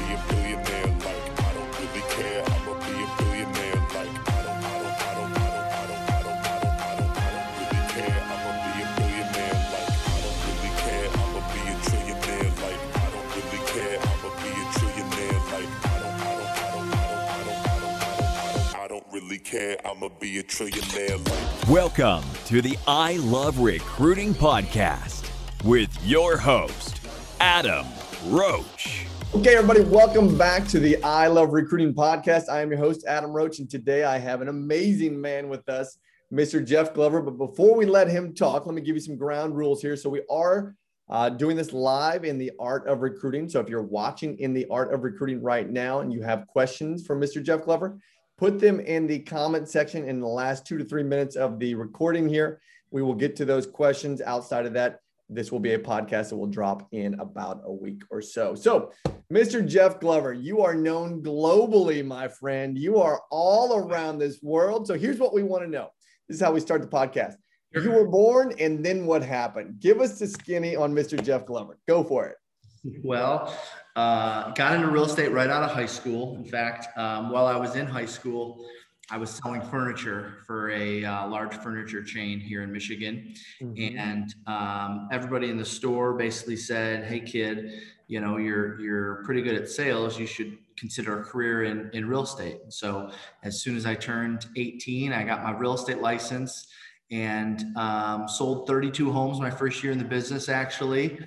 be a billionaire like I don't really care. I'ma be a billionaire like I don't, I don't, I don't, I don't, I don't, I don't, I don't, I don't, I don't really care. I'ma be a billionaire like I don't really care. I'ma be a trillionaire like I don't really care. I'ma be a trillionaire like I don't, I don't, I don't, I don't, I don't, I don't, I don't, I don't really care. I'ma be a trillionaire like. Welcome to the I Love Recruiting Podcast with your host, Adam Roach. Okay, everybody, welcome back to the I Love Recruiting podcast. I am your host, Adam Roach, and today I have an amazing man with us, Mr. Jeff Glover. But before we let him talk, let me give you some ground rules here. So, we are uh, doing this live in the Art of Recruiting. So, if you're watching in the Art of Recruiting right now and you have questions for Mr. Jeff Glover, put them in the comment section in the last two to three minutes of the recording here. We will get to those questions. Outside of that, this will be a podcast that will drop in about a week or so. So, Mr. Jeff Glover, you are known globally, my friend. You are all around this world. So, here's what we want to know this is how we start the podcast. You were born, and then what happened? Give us the skinny on Mr. Jeff Glover. Go for it. Well, uh, got into real estate right out of high school. In fact, um, while I was in high school, I was selling furniture for a uh, large furniture chain here in Michigan. Mhm. And um, everybody in the store basically said, Hey, kid, you know, you're, you're pretty good at sales. You should consider a career in, in real estate. So as soon as I turned 18, I got my real estate license and um, sold 32 homes my first year in the business, actually.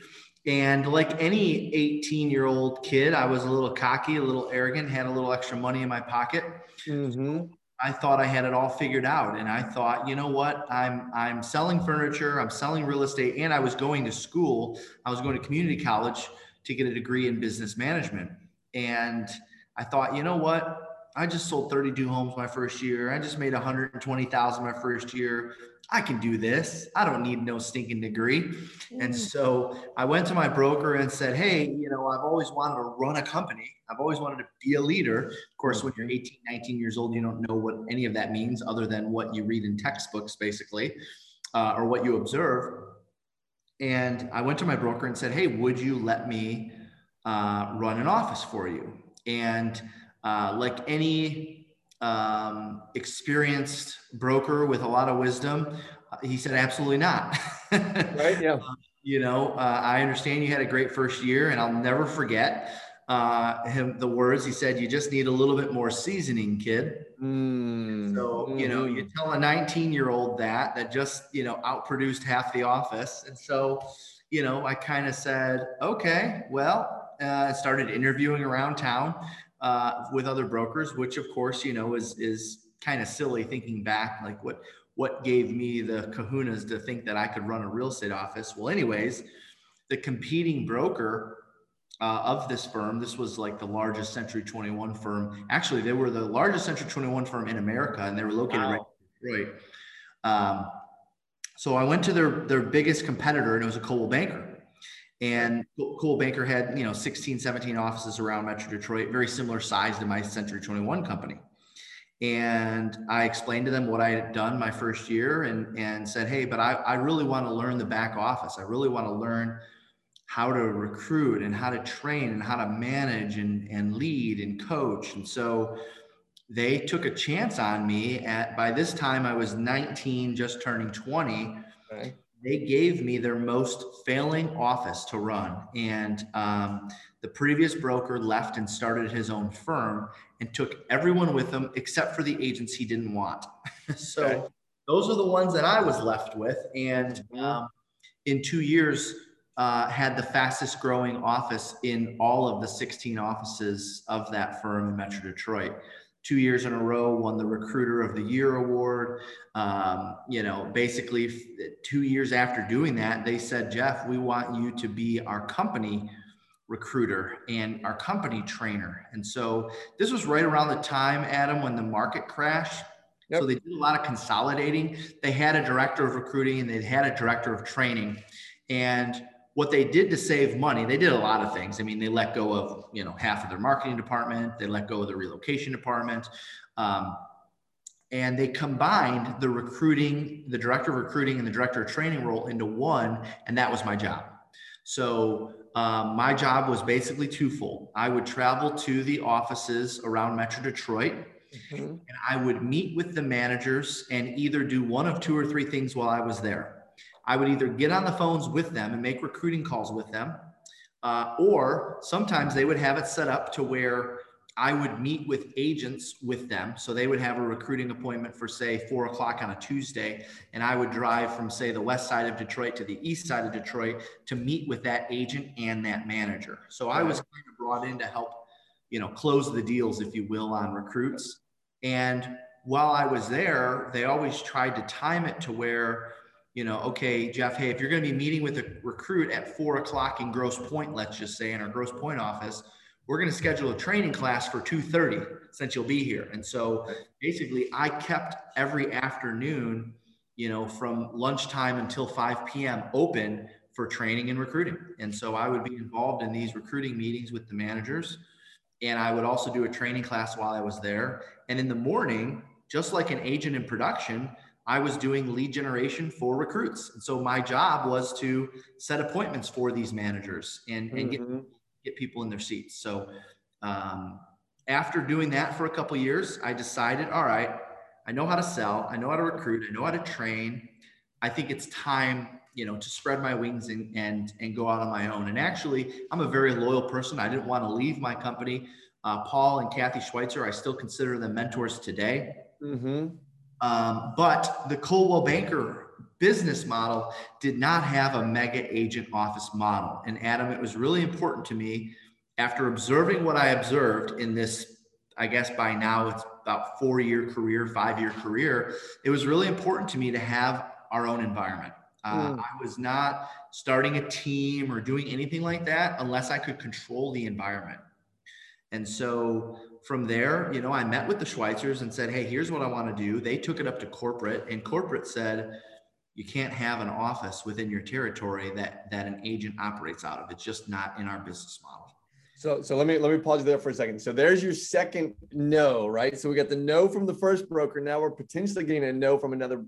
And like any 18 year old kid, I was a little cocky, a little arrogant, had a little extra money in my pocket. Mhm. I thought I had it all figured out. And I thought, you know what? I'm I'm selling furniture, I'm selling real estate, and I was going to school. I was going to community college to get a degree in business management. And I thought, you know what? I just sold 32 homes my first year. I just made 120,000 my first year. I can do this. I don't need no stinking degree. And so I went to my broker and said, Hey, you know, I've always wanted to run a company. I've always wanted to be a leader. Of course, when you're 18, 19 years old, you don't know what any of that means other than what you read in textbooks, basically, uh, or what you observe. And I went to my broker and said, Hey, would you let me uh, run an office for you? And uh, like any um, experienced broker with a lot of wisdom, uh, he said, Absolutely not. Right? Yeah. you know, uh, I understand you had a great first year, and I'll never forget uh, him the words he said. You just need a little bit more seasoning, kid. Mm. So you know, you Mhm. tell a 19 year old that that just you know outproduced half the office, and so you know, I kind of said, okay, well, uh, started interviewing around town uh, with other brokers, which of course you know is is kind of silly thinking back, like what what gave me the kahunas to think that I could run a real estate office. Well, anyways, the competing broker uh, of this firm, this was like the largest Century 21 firm. Actually, they were the largest Century 21 firm in America, and they were located right in Detroit. Um, so I went to their their biggest competitor, and it was a Coldwell Banker. And Coldwell Banker had you know 16, 17 offices around Metro Detroit, very similar size to my Century 21 company. And I explained to them what I had done my first year and, and said, hey, but I, I really want to learn the back office. I really want to learn how to recruit and how to train and how to manage and, and lead and coach. And so they took a chance on me at by this time I was 19, just turning 20 Okay. They gave me their most failing office to run. And um, the previous broker left and started his own firm and took everyone with him except for the agents he didn't want. so Okay. those are the ones that I was left with. And Mhm. um, in two years, uh, had the fastest growing office in all of the 16 offices of that firm in Metro Detroit two years in a row won the recruiter of the year award um, you know basically two years after doing that they said jeff we want you to be our company recruiter and our company trainer. And so this was right around the time adam when the market crashed. Yep. so they did a lot of consolidating. They had a director of recruiting and they had a director of training. And what they did to save money, they did a lot of things. I mean, they let go of you know half of their marketing department, they let go of the relocation department, um, and they combined the recruiting, the director of recruiting, and the director of training role into one, and that was my job. So um, my job was basically twofold. I would travel to the offices around Metro Detroit Mhm. and I would meet with the managers and either do one of two or three things while I was there. I would either get on the phones with them and make recruiting calls with them, uh, or sometimes they would have it set up to where I would meet with agents with them. So they would have a recruiting appointment for, say, four o'clock on a Tuesday, and I would drive from, say, the west side of Detroit to the east side of Detroit to meet with that agent and that manager. So I was kind of brought in to help, you know, close the deals, if you will, on recruits. And while I was there, they always tried to time it to where, you know, okay, Jeff, hey, if you're going to be meeting with a recruit at four o'clock in Grosse Pointe, let's just say in our Grosse Pointe office, we're going to schedule a training class for 2.30 since you'll be here. And so basically I kept every afternoon, you know, from lunchtime until 5 p.m. open for training and recruiting. And so I would be involved in these recruiting meetings with the managers. And I would also do a training class while I was there. And in the morning, just like an agent in production, I was doing lead generation for recruits. And so my job was to set appointments for these managers and, and get, Mhm. Get people in their seats. So um, after doing that for a couple years, I decided, all right, I know how to sell, I know how to recruit, I know how to train. I think it's time, you know, to spread my wings and and and go out on my own. And actually, I'm a very loyal person. I didn't want to leave my company. Uh, Paul and Kathy Schweitzer, I still consider them mentors today. Mhm. Um, but the Coldwell Banker business model did not have a mega agent office model. And Adam, it was really important to me after observing what I observed in this, I guess by now it's about four year career, five year career. It was really important to me to have our own environment. Uh, Mm. I was not starting a team or doing anything like that unless I could control the environment. And so from there, you know, I met with the Schweitzers and said, Hey, here's what I want to do. They took it up to corporate, and corporate said, You can't have an office within your territory that that an agent operates out of. It's just not in our business model. So, so let me let me pause you there for a second. So there's your second no, right? So we got the no from the first broker. Now we're potentially getting a no from another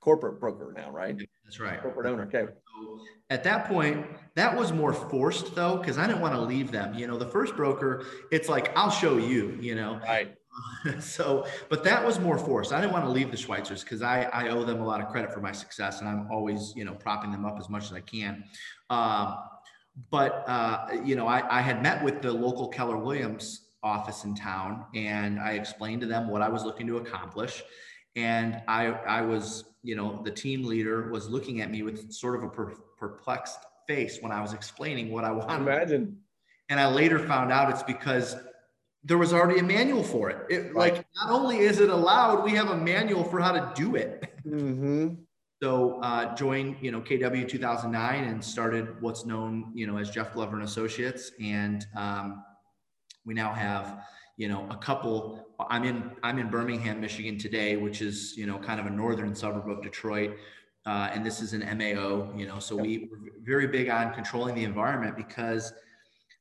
corporate broker now, right? That's right. Corporate owner. Okay. So at that point, that was more forced though, because I didn't want to leave them. You know, the first broker, it's like, I'll show you, you know. Right. so, but that was more forced. I didn't want to leave the Schweitzers because I, I owe them a lot of credit for my success and I'm always, you know, propping them up as much as I can. Um, but, uh, you know, I, I had met with the local Keller Williams office in town and I explained to them what I was looking to accomplish. And I, I was, you know, the team leader was looking at me with sort of a per- perplexed face when I was explaining what I wanted. Imagine. And I later found out it's because there was already a manual for it. it Like, not only is it allowed, we have a manual for how to do it. Mm-hmm. So uh, joined, you know, KW 2009 and started what's known, you know, as Jeff Glover and Associates. And um, we now have, you know, a couple. I'm in I'm in Birmingham, Michigan today, which is you know kind of a northern suburb of Detroit. Uh, and this is an MAO, you know, so we were very big on controlling the environment because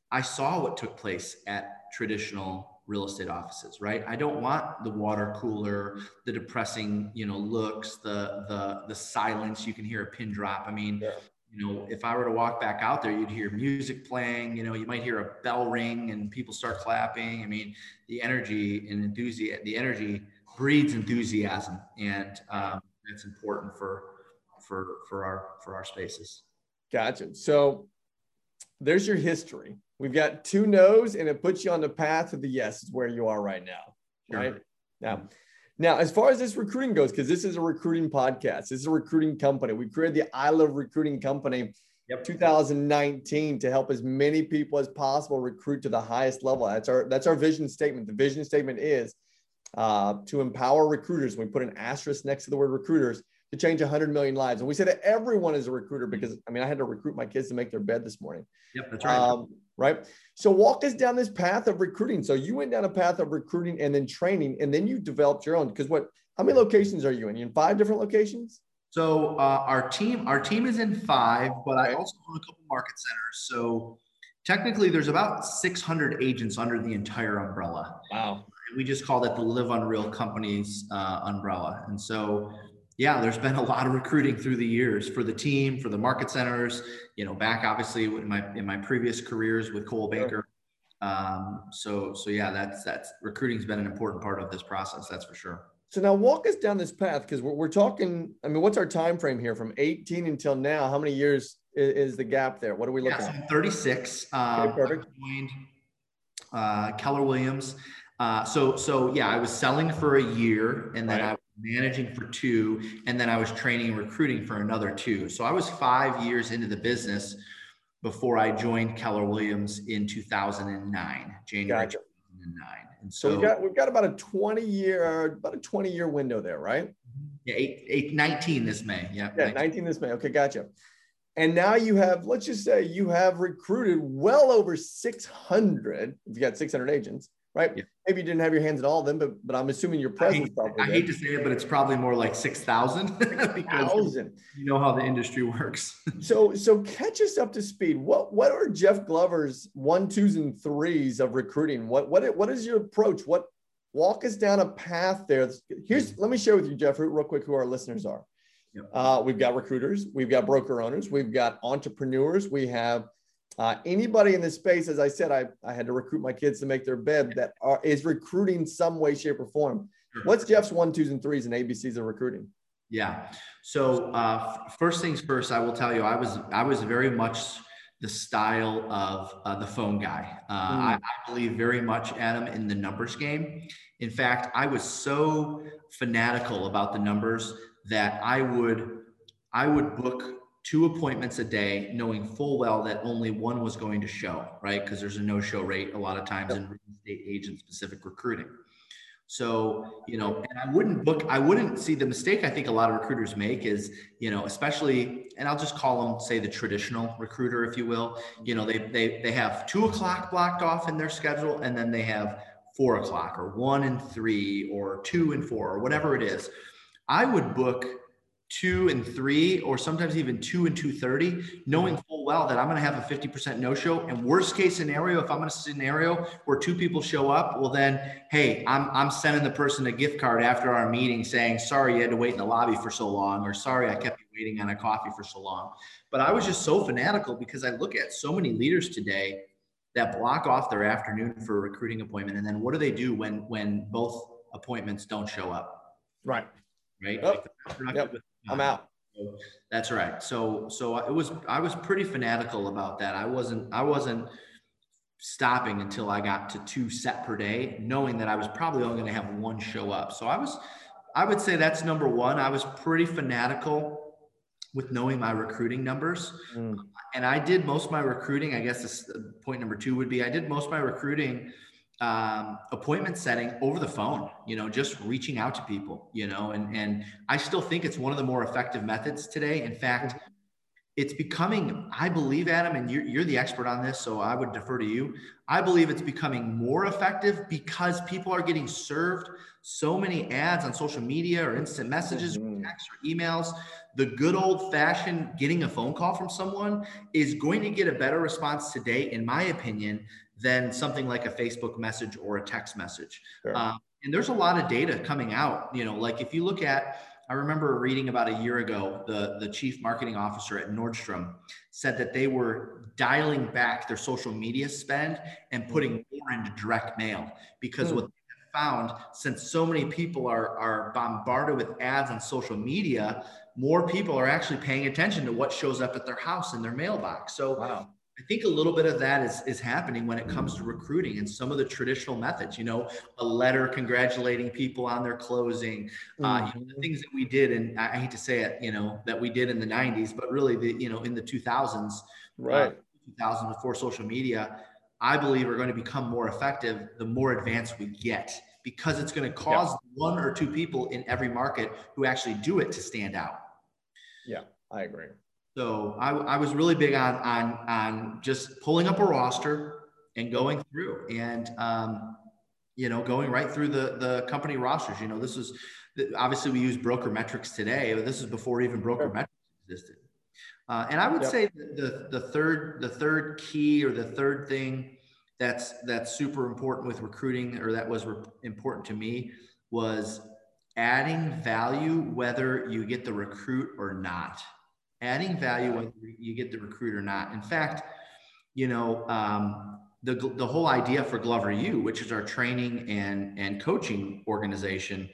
I saw what took place at traditional real estate offices, right? I don't want the water cooler, the depressing, you know, looks, the the the silence. You can hear a pin drop. I mean, Yeah. you know, if I were to walk back out there, you'd hear music playing. You know, you might hear a bell ring and people start clapping. I mean, the energy and enthusiasm, the energy breeds enthusiasm, and um, that's important for for for our for our spaces. Gotcha. So there's your history. We've got two no's, and it puts you on the path to the yes, is where you are right now. Sure. Right now. Now, as far as this recruiting goes, because this is a recruiting podcast, this is a recruiting company. We created the I Love Recruiting Company Yep. 2019 to help as many people as possible recruit to the highest level. That's our that's our vision statement. The vision statement is uh, to empower recruiters. We put an asterisk next to the word recruiters to change 100 million lives. And we say that everyone is a recruiter because I mean I had to recruit my kids to make their bed this morning. Yep, that's right. Um, right. So walk us down this path of recruiting. So you went down a path of recruiting and then training, and then you developed your own. Because what? How many locations are you in? You in five different locations? So uh, our team, our team is in five, but I also own a couple market centers. So technically, there's about 600 agents under the entire umbrella. Wow. We just call that the Live Unreal Companies uh, umbrella. And so yeah, there's been a lot of recruiting through the years for the team, for the market centers, you know, back obviously in my in my previous careers with Coldwell Banker. Um, so so yeah, that's that's recruiting's been an important part of this process, that's for sure. So now walk us down this path because we're, we're talking. I mean, what's our time frame here from 18 until now? How many years is, is the gap there? What are we looking yeah, so at? 36. Um, Okay, perfect. Joined uh, Keller Williams. Uh, so so yeah, I was selling for a year, and then Right. I managing for two, and then I was training and recruiting for another two. So I was five years into the business before I joined Keller Williams in 2009, January Gotcha. 2009. And So so, we've got we've got about a 20 year about a 20 year window there, right? yeah, eight, eight, 19 this May. Yeah. Yeah, 19. 19 this May. Okay, gotcha. And now you have, let's just say you have recruited well over 600. If you got 600 agents, right? Yeah. Maybe you didn't have your hands in all of them, but but I'm assuming your I presence hate, probably I hate to say it, but it's probably more like 6,000 because thousand. you know how the industry works. So so catch us up to speed. What what are Jeff Glover's one, twos, and threes of recruiting? What what what is your approach? What walk us down a path there? Here's let me share with you, Jeff, real quick, who our listeners are. Yep. Uh, we've got recruiters, we've got broker owners, we've got entrepreneurs, we have uh, anybody in this space. As I said, I, I had to recruit my kids to make their bed that are, is recruiting some way, shape, or form. What's Jeff's one, twos, and threes and ABCs of recruiting? Yeah. So uh, first things first, I will tell you, I was I was very much the style of uh, the phone guy. Uh, I, I believe very much, Adam, in the numbers game. In fact, I was so fanatical about the numbers that I would I would book two appointments a day, knowing full well that only one was going to show, right? Because there's a no-show rate a lot of times in real estate agent specific recruiting. So, you know, and I wouldn't book, I wouldn't see the mistake I think a lot of recruiters make is, you know, especially, and I'll just call them, say, the traditional recruiter, if you will. You know, they they they have two o'clock blocked off in their schedule, and then they have four o'clock or one and three or two and four or whatever it is. I would book two and three, or sometimes even two and two thirty, knowing full well that I'm going to have a 50% no show. And worst case scenario, if I'm in a scenario where two people show up, well then, hey, I'm I'm sending the person a gift card after our meeting saying, sorry you had to wait in the lobby for so long, or sorry I kept you waiting on a coffee for so long. But I was just so fanatical because I look at so many leaders today that block off their afternoon for a recruiting appointment, and then what do they do when when both appointments don't show up? Right. Right? Yep. Like, they're not productive Yep. I'm out. That's right. So so it was I was pretty fanatical about that. I wasn't I wasn't stopping until I got to two set per day, knowing that I was probably only going to have one show up. So I was I would say that's number one. I was pretty fanatical with knowing my recruiting numbers. Mm. And I did most of my recruiting. I guess this point number two would be I did most of my recruiting um, appointment setting over the phone, you know, just reaching out to people, you know, and, and I still think it's one of the more effective methods today. In fact, it's becoming, I believe, Adam, and you're, you're the expert on this, so I would defer to you. I believe it's becoming more effective because people are getting served so many ads on social media or instant messages, or Mhm. texts, or emails. The good old fashioned getting a phone call from someone is going to get a better response today, in my opinion, than something like a Facebook message or a text message. Sure. Um, and there's a lot of data coming out. You know, like if you look at, I remember reading about a year ago, the the chief marketing officer at Nordstrom said that they were dialing back their social media spend and putting more into direct mail because Hmm. what they have found, since so many people are are bombarded with ads on social media, more people are actually paying attention to what shows up at their house in their mailbox. So Wow. I think a little bit of that is, is happening when it comes to recruiting and some of the traditional methods, you know, a letter congratulating people on their closing, uh, you know, the things that we did. And I hate to say it, you know, that we did in the nineties, but really the, you know, in the two thousands, Right. 2000 before social media, I believe are going to become more effective the more advanced we get because it's going to cause one or two people in every market who actually do it to stand out. Yeah, I agree. So I, I was really big on on on just pulling up a roster and going through and um, you know going right through the the company rosters. You know, this is obviously we use broker metrics today, but this is before even broker Sure. metrics existed. Uh, and I would Yep. say the, the the third the third key or the third thing that's that's super important with recruiting or that was re- important to me was adding value whether you get the recruit or not. Adding value whether you get the recruit or not. In fact, you know, um, the, the whole idea for Glover U, which is our training and, and coaching organization,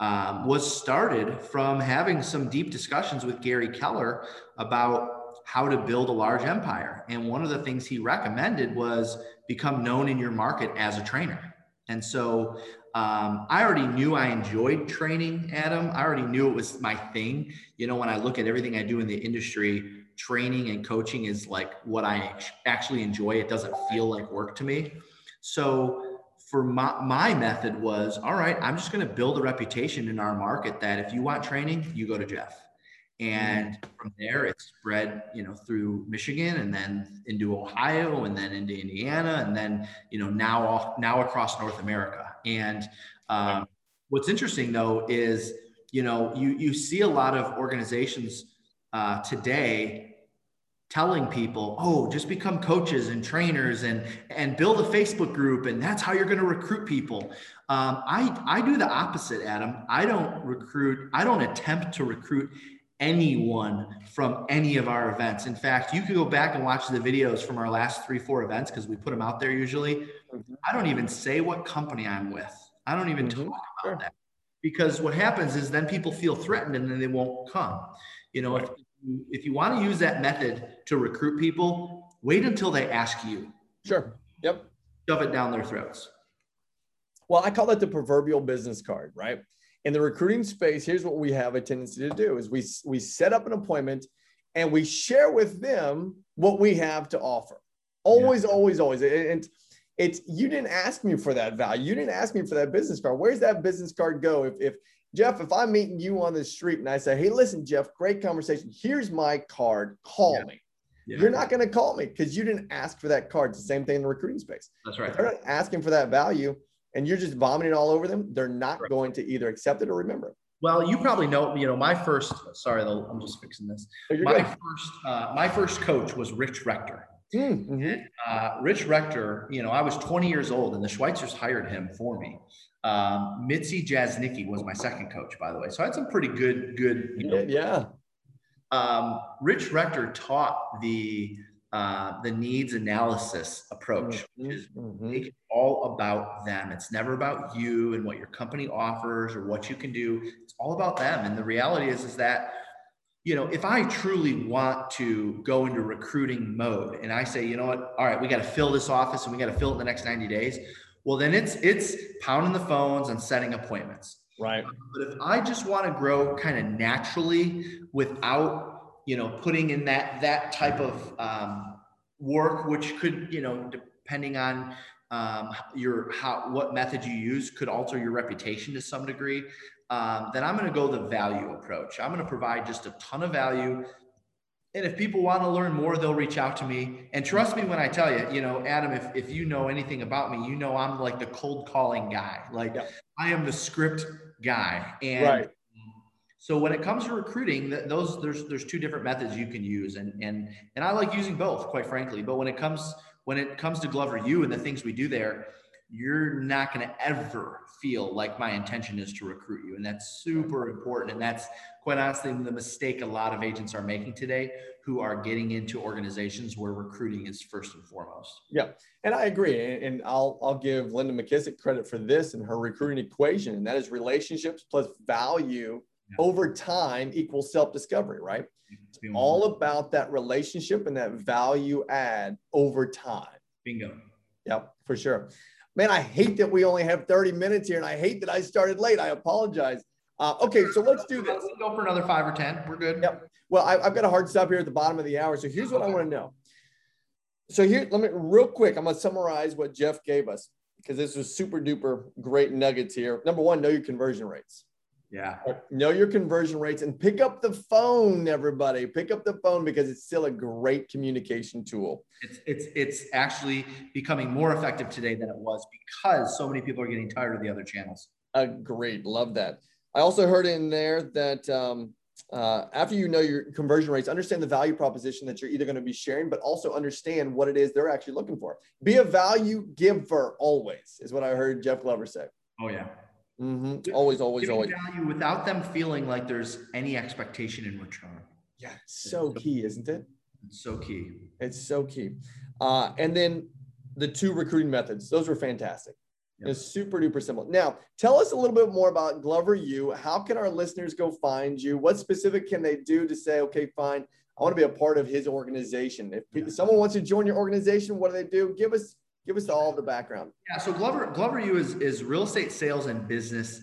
um, was started from having some deep discussions with Gary Keller about how to build a large empire. And one of the things he recommended was become known in your market as a trainer. And so um, I already knew I enjoyed training, Adam. I already knew it was my thing. You know, when I look at everything I do in the industry, training and coaching is like what I actually enjoy. It doesn't feel like work to me. So for my, my method was, all right, I'm just going to build a reputation in our market that if you want training, you go to Jeff. And from there, it spread, you know, through Michigan and then into Ohio and then into Indiana and then, you know, now now across North America. And um, what's interesting though is, you know, you you see a lot of organizations uh, today telling people, oh, just become coaches and trainers and and build a Facebook group and that's how you're going to recruit people. Um, I I do the opposite, Adam. I don't recruit. I don't attempt to recruit anyone from any of our events. In fact, you could go back and watch the videos from our last three, four events because we put them out there usually. Mm-hmm. I don't even say what company I'm with. I don't even mm-hmm. talk about sure. that because what happens is then people feel threatened and then they won't come. You know, right. if, you, if you want to use that method to recruit people, wait until they ask you. Sure. Yep. Shove it down their throats. Well, I call that the proverbial business card, right? In the recruiting space, here's what we have a tendency to do is we, we set up an appointment and we share with them what we have to offer. Always, yeah. always, always. And it's, you didn't ask me for that value. You didn't ask me for that business card. Where's that business card go? If, if Jeff, if I'm meeting you on the street and I say, Hey, listen, Jeff, great conversation. Here's my card. Call yeah. me. Yeah. You're not going to call me because you didn't ask for that card. It's the same thing in the recruiting space. That's right. If they're not asking for that value and you're just vomiting all over them, they're not right. going to either accept it or remember it. Well, you probably know, you know, my first, sorry, I'm just fixing this. Oh, my good. first, uh, my first coach was Rich Rector. Mm, mm-hmm. uh, Rich Rector, you know, I was 20 years old and the Schweitzers hired him for me. Um, Mitzi Jasnicki was my second coach, by the way. So I had some pretty good, good, you know, yeah. Um, Rich Rector taught the uh, the needs analysis approach, mm-hmm. which is mm-hmm. make it all about them. It's never about you and what your company offers or what you can do. It's all about them. And the reality is, is that, you know, if I truly want to go into recruiting mode and I say, you know what, all right, we got to fill this office and we got to fill it in the next 90 days. Well, then it's it's pounding the phones and setting appointments. Right. But if I just want to grow kind of naturally without you know, putting in that that type of um, work, which could, you know, depending on um, your how what method you use, could alter your reputation to some degree. Um, then I'm going to go the value approach. I'm going to provide just a ton of value. And if people want to learn more, they'll reach out to me. And trust me when I tell you, you know, Adam, if, if you know anything about me, you know I'm like the cold calling guy. Like yeah. I am the script guy. And right. So when it comes to recruiting, those there's there's two different methods you can use, and and and I like using both, quite frankly. But when it comes when it comes to Glover U and the things we do there, you're not going to ever feel like my intention is to recruit you, and that's super important. And that's quite honestly the mistake a lot of agents are making today, who are getting into organizations where recruiting is first and foremost. Yeah, and I agree. And I'll I'll give Linda McKissack credit for this and her recruiting equation, and that is relationships plus value over time equals self-discovery, right? All about that relationship and that value add over time. Bingo. Yep, for sure. Man, I hate that we only have 30 minutes here and I hate that I started late. I apologize. Uh, okay, so let's do this. Let's go for another five or 10. We're good. Yep. Well, I, have got a hard stop here at the bottom of the hour. So here's what I want to know. So here, let me real quick, I'm going to summarize what Jeff gave us because this was super duper great nuggets here. Number one, know your conversion rates. Yeah. Know your conversion rates and pick up the phone, everybody. Pick up the phone because it's still a great communication tool. It's it's it's actually becoming more effective today than it was because so many people are getting tired of the other channels. Agreed. Love that. I also heard in there that um, uh, after you know your conversion rates, understand the value proposition that you're either going to be sharing, but also understand what it is they're actually looking for. Be a value giver always, is what I heard Jeff Glover say. Oh, yeah. Mm-hmm. Always, always, always. value without them feeling like there's any expectation in return. Yeah, so key, isn't it? It's so key. It's so key. Uh, and then the two recruiting methods, those were fantastic. Yep. It's super duper simple. Now, tell us a little bit more about Glover U. How can our listeners go find you? What specific can they do to say, okay, fine, I want to be a part of his organization? If Yeah. someone wants to join your organization, what do they do? Give us give us all the background. Yeah. So Glover Glover U is is real estate sales and business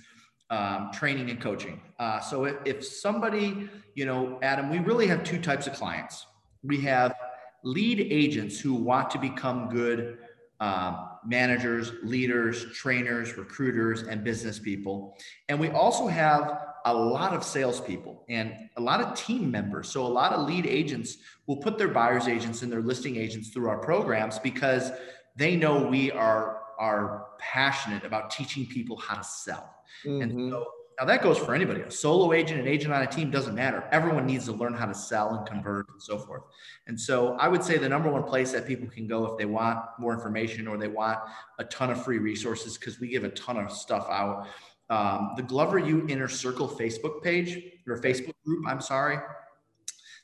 um, training and coaching. Uh, so if, if somebody, you know, Adam, we really have two types of clients. We have lead agents who want to become good um, managers, leaders, trainers, recruiters, and business people. And we also have a lot of salespeople and a lot of team members. So a lot of lead agents will put their buyer's agents and their listing agents through our programs because they know we are are passionate about teaching people how to sell. And Mhm. so now that goes for anybody. A solo agent, an agent on a team doesn't matter. Everyone needs to learn how to sell and convert and so forth. And so I would say the number one place that people can go if they want more information or they want a ton of free resources, because we give a ton of stuff out. Um, the Glover U Inner Circle Facebook page or Facebook group, I'm sorry.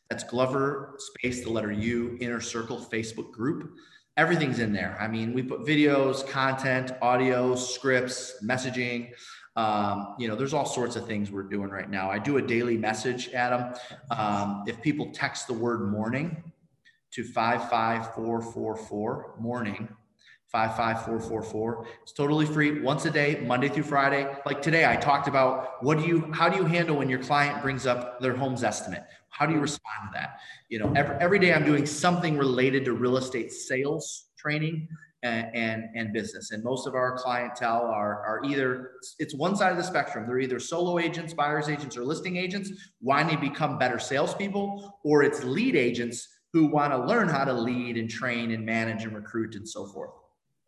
That's Glover space the letter U Inner Circle Facebook group. Everything's in there. I mean, we put videos, content, audio, scripts, messaging. Um, you know, there's all sorts of things we're doing right now. I do a daily message, Adam. Um, if people text the word morning to 55444 morning, 55444, it's totally free once a day, Monday through Friday. Like today, I talked about what do you, how do you handle when your client brings up their home's estimate? How do you respond to that? You know, every, every day I'm doing something related to real estate sales training and, and, and business. And most of our clientele are, are either, it's one side of the spectrum. They're either solo agents, buyer's agents, or listing agents wanting to become better salespeople, or it's lead agents who want to learn how to lead and train and manage and recruit and so forth.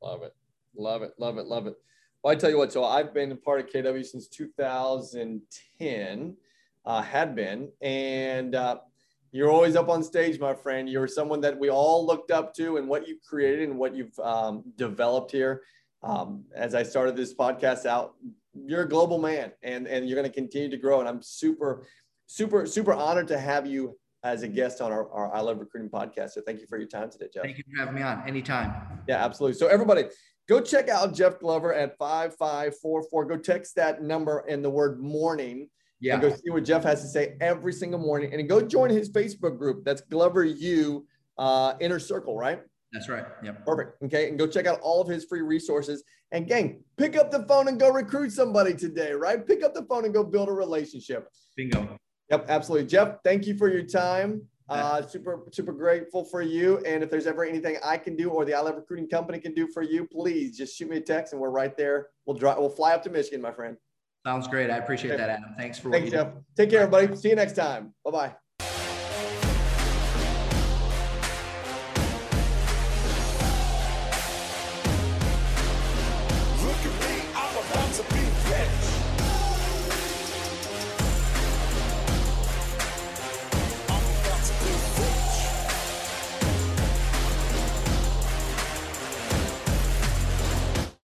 Love it. Love it. Love it. Love it. Well, I tell you what, so I've been a part of KW since 2010, uh, had been, and uh, you're always up on stage, my friend. You're someone that we all looked up to and what you've created and what you've um, developed here. Um, as I started this podcast out, you're a global man and, and you're going to continue to grow. And I'm super, super, super honored to have you as a guest on our, our I Love Recruiting podcast. So thank you for your time today, Jeff. Thank you for having me on anytime. Yeah, absolutely. So everybody, go check out Jeff Glover at 5544. Go text that number and the word morning Yeah. and go see what Jeff has to say every single morning. And go join his Facebook group. That's Glover U uh, Inner Circle, right? That's right. Yep. Perfect. Okay. And go check out all of his free resources. And gang, pick up the phone and go recruit somebody today, right? Pick up the phone and go build a relationship. Bingo. Yep, absolutely. Jeff, thank you for your time. Uh, super, super grateful for you. And if there's ever anything I can do or the I Love Recruiting Company can do for you, please just shoot me a text and we're right there. We'll drive, we'll fly up to Michigan, my friend. Sounds great. I appreciate that, Adam. Thanks for Thanks. Jeff. Take care, everybody. See you next time. Bye bye.